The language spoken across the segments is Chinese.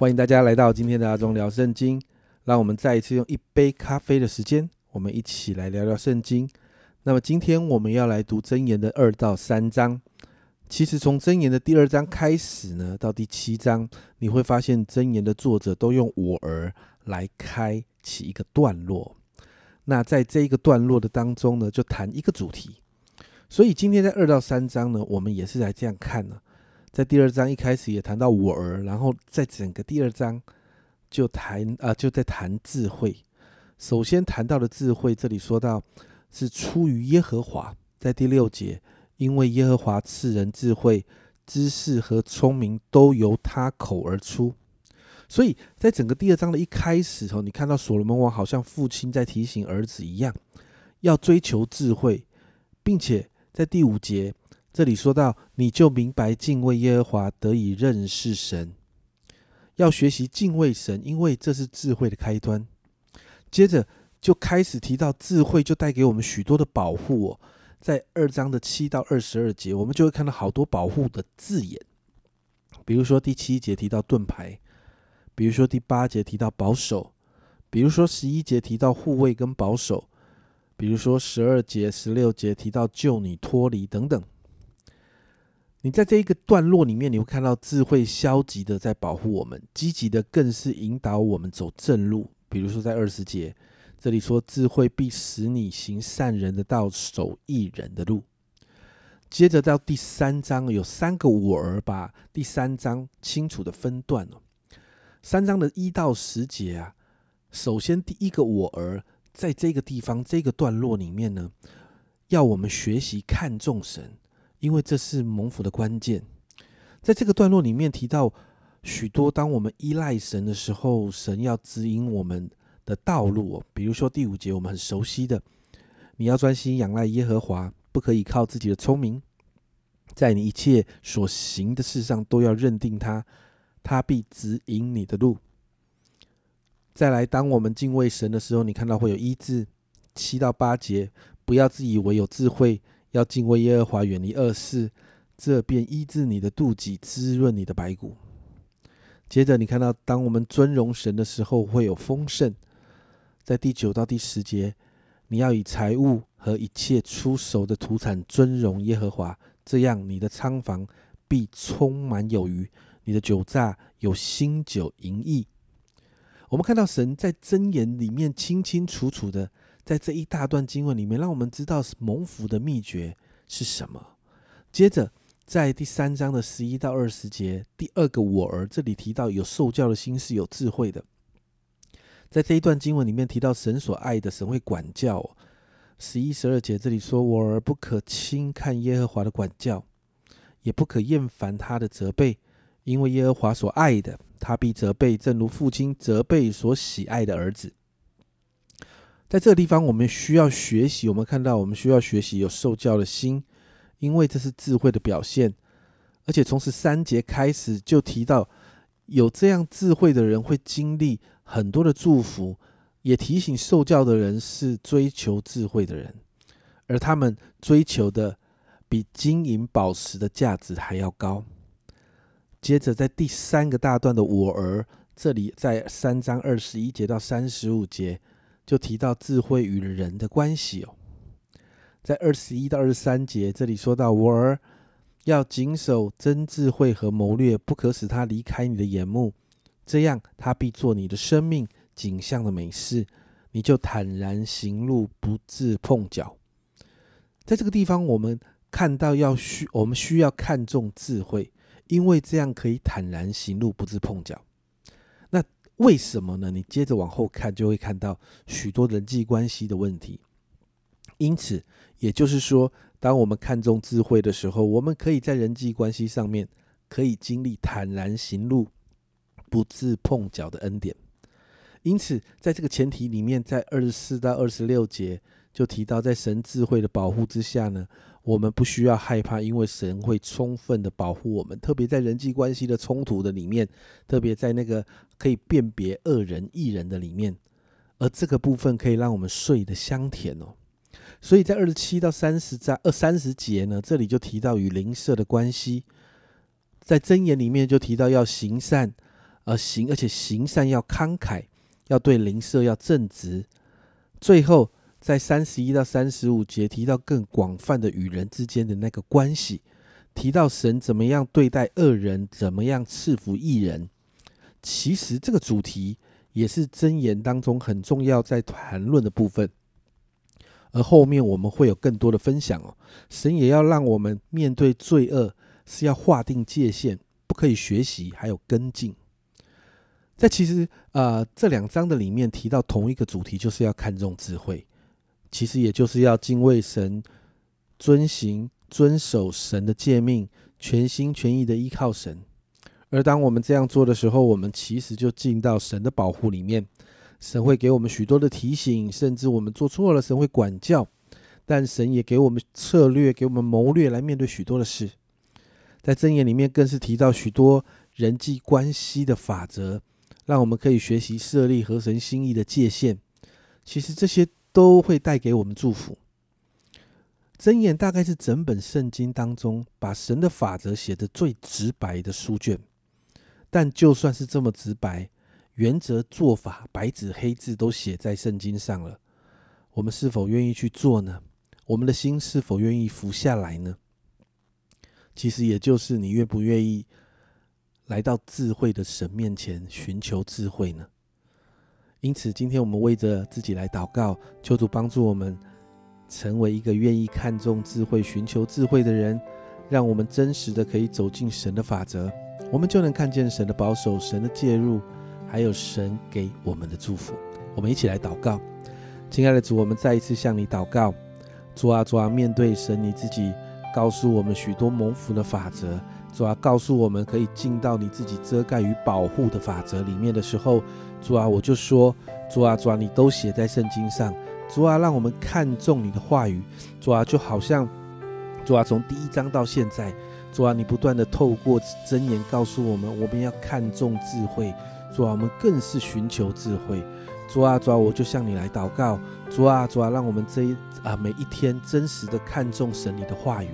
欢迎大家来到今天的阿忠聊圣经。让我们再一次用一杯咖啡的时间，我们一起来聊聊圣经。那么今天我们要来读箴言的二到三章。其实从箴言的第二章开始呢，到第七章，你会发现箴言的作者都用我儿来开启一个段落。那在这一个段落的当中呢，就谈一个主题。所以今天在二到三章呢，我们也是来这样看呢。在第二章一开始也谈到我儿，然后在整个第二章就谈啊，就在谈智慧。首先谈到的智慧，这里说到是出于耶和华，在第六节。因为耶和华赐人智慧、知识和聪明，都由他口而出。所以在整个第二章的一开始哦，你看到所罗门王好像父亲在提醒儿子一样，要追求智慧，并且在第五节这里说到，你就明白敬畏耶和华，得以认识神，要学习敬畏神，因为这是智慧的开端。接着就开始提到智慧，就带给我们许多的保护哦。在二章的七到二十二节，我们就会看到好多保护的字眼，比如说第七节提到盾牌，比如说第八节提到保守，比如说十一节提到护卫跟保守，比如说十二节、十六节提到救你脱离等等。你在这一个段落里面，你会看到智慧消极的在保护我们，积极的更是引导我们走正路。比如说在二十节。这里说智慧必使你行善人的道，守义人的路。接着到第三章，有三个我儿把第三章清楚的分段了。三章的一到十节啊，首先第一个我儿在这个地方这个段落里面呢，要我们学习看重神，因为这是蒙福的关键。在这个段落里面提到许多，当我们依赖神的时候，神要指引我们。的道路，比如说第五节我们很熟悉的，你要专心仰赖耶和华，不可以靠自己的聪明，在你一切所行的事上都要认定他，他必指引你的路。再来，当我们敬畏神的时候，你看到会有一至七到八节，不要自以为有智慧，要敬畏耶和华，远离恶事，这便医治你的肚脐，滋润你的白骨。接着，你看到当我们尊荣神的时候，会有丰盛。在第九到第十节，你要以财物和一切出手的土产尊荣耶和华，这样你的仓房必充满有余，你的酒榨有新酒盈溢。我们看到神在箴言里面清清楚楚的，在这一大段经文里面，让我们知道蒙福的秘诀是什么。接着，在第三章的十一到二十节，第二个我儿这里提到有受教的心是有智慧的。在这一段经文里面提到神所爱的，神会管教。十一、十二节这里说：“我儿不可轻看耶和华的管教，也不可厌烦他的责备，因为耶和华所爱的，他必责备，正如父亲责备所喜爱的儿子。”在这个地方，我们需要学习。我们看到，我们需要学习有受教的心，因为这是智慧的表现。而且从十三节开始就提到，有这样智慧的人会经历。很多的祝福，也提醒受教的人是追求智慧的人，而他们追求的比金银宝石的价值还要高。接着，在第三个大段的我儿这里，在三章二十一节到三十五节，就提到智慧与人的关系哦。在二十一到二十三节这里说到，我儿要谨守真智慧和谋略，不可使他离开你的眼目。这样，他必做你的生命景象的美事，你就坦然行路，不致碰脚。在这个地方，我们看到要需，我们需要看重智慧，因为这样可以坦然行路，不致碰脚。为什么呢？你接着往后看，就会看到许多人际关系的问题。因此，也就是说，当我们看重智慧的时候，我们可以在人际关系上面可以经历坦然行路。不致碰脚的恩典，因此，在这个前提里面，在二十四到二十六节就提到，在神智慧的保护之下呢，我们不需要害怕，因为神会充分的保护我们。特别在人际关系的冲突的里面，特别在那个可以辨别恶人异人的里面，而这个部分可以让我们睡得香甜哦。所以在二十七到三十章二三十节呢，这里就提到与邻舍的关系，在箴言里面就提到要行善。而行，而且行善要慷慨，要对邻舍要正直。最后，在三十一到三十五节提到更广泛的与人之间的那个关系，提到神怎么样对待恶人，怎么样赐福异人。其实这个主题也是箴言当中很重要在谈论的部分。而后面我们会有更多的分享哦。神也要让我们面对罪恶，是要划定界限，不可以学习，还有跟进。在其实呃这两章的里面提到同一个主题，就是要看重智慧。其实也就是要敬畏神，遵行遵守神的诫命，全心全意的依靠神。而当我们这样做的时候，我们其实就进到神的保护里面。神会给我们许多的提醒，甚至我们做错了，神会管教。但神也给我们策略，给我们谋略来面对许多的事。在箴言里面，更是提到许多人际关系的法则。让我们可以学习设立合神心意的界限，其实这些都会带给我们祝福。箴言大概是整本圣经当中把神的法则写得最直白的书卷，但就算是这么直白，原则做法白纸黑字都写在圣经上了，我们是否愿意去做呢？我们的心是否愿意服下来呢？其实也就是你愿不愿意。来到智慧的神面前寻求智慧呢？因此，今天我们为着自己来祷告，求主帮助我们成为一个愿意看重智慧、寻求智慧的人，让我们真实的可以走进神的法则，我们就能看见神的保守、神的介入，还有神给我们的祝福。我们一起来祷告，亲爱的主，我们再一次向你祷告，主啊，主啊，面对神你自己告诉我们许多蒙福的法则。主啊，告诉我们可以进到你自己遮盖与保护的法则里面的时候，主啊，我就说，主啊，主啊，你都写在圣经上，主啊，让我们看重你的话语，主啊，就好像，主啊，从第一章到现在，主啊，你不断的透过真言告诉我们，我们要看重智慧，主啊，我们更是寻求智慧，主啊，主啊，我就向你来祷告，主啊，主啊，让我们这一啊每一天真实的看重神你的话语。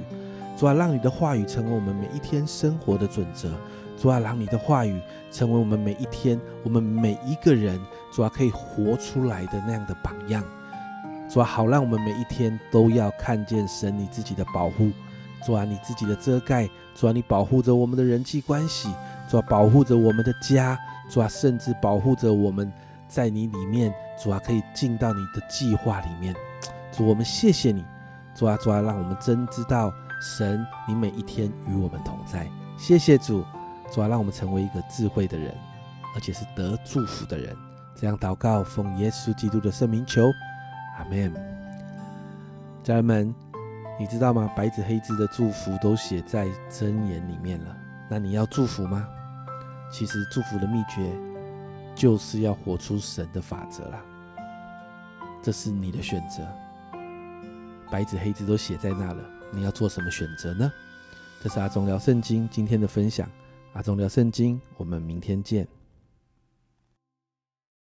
主啊，让你的话语成为我们每一天生活的准则。主啊，让你的话语成为我们每一天、我们每一个人，主啊，可以活出来的那样的榜样。主啊，好让我们每一天都要看见神你自己的保护。主啊，你自己的遮盖。主啊，你保护着我们的人际关系。主啊，保护着我们的家。主啊，甚至保护着我们在你里面。主啊，可以进到你的计划里面。主，我们谢谢你。主啊，主啊，让我们真知道。神，你每一天与我们同在，谢谢主，主啊，让我们成为一个智慧的人，而且是得祝福的人。这样祷告，奉耶稣基督的圣名求，阿门。家人们，你知道吗？白纸黑字的祝福都写在箴言里面了。那你要祝福吗？其实祝福的秘诀就是要活出神的法则啦。这是你的选择，白纸黑字都写在那了。你要做什么选择呢？这是阿忠聊圣经今天的分享。阿忠聊圣经，我们明天见。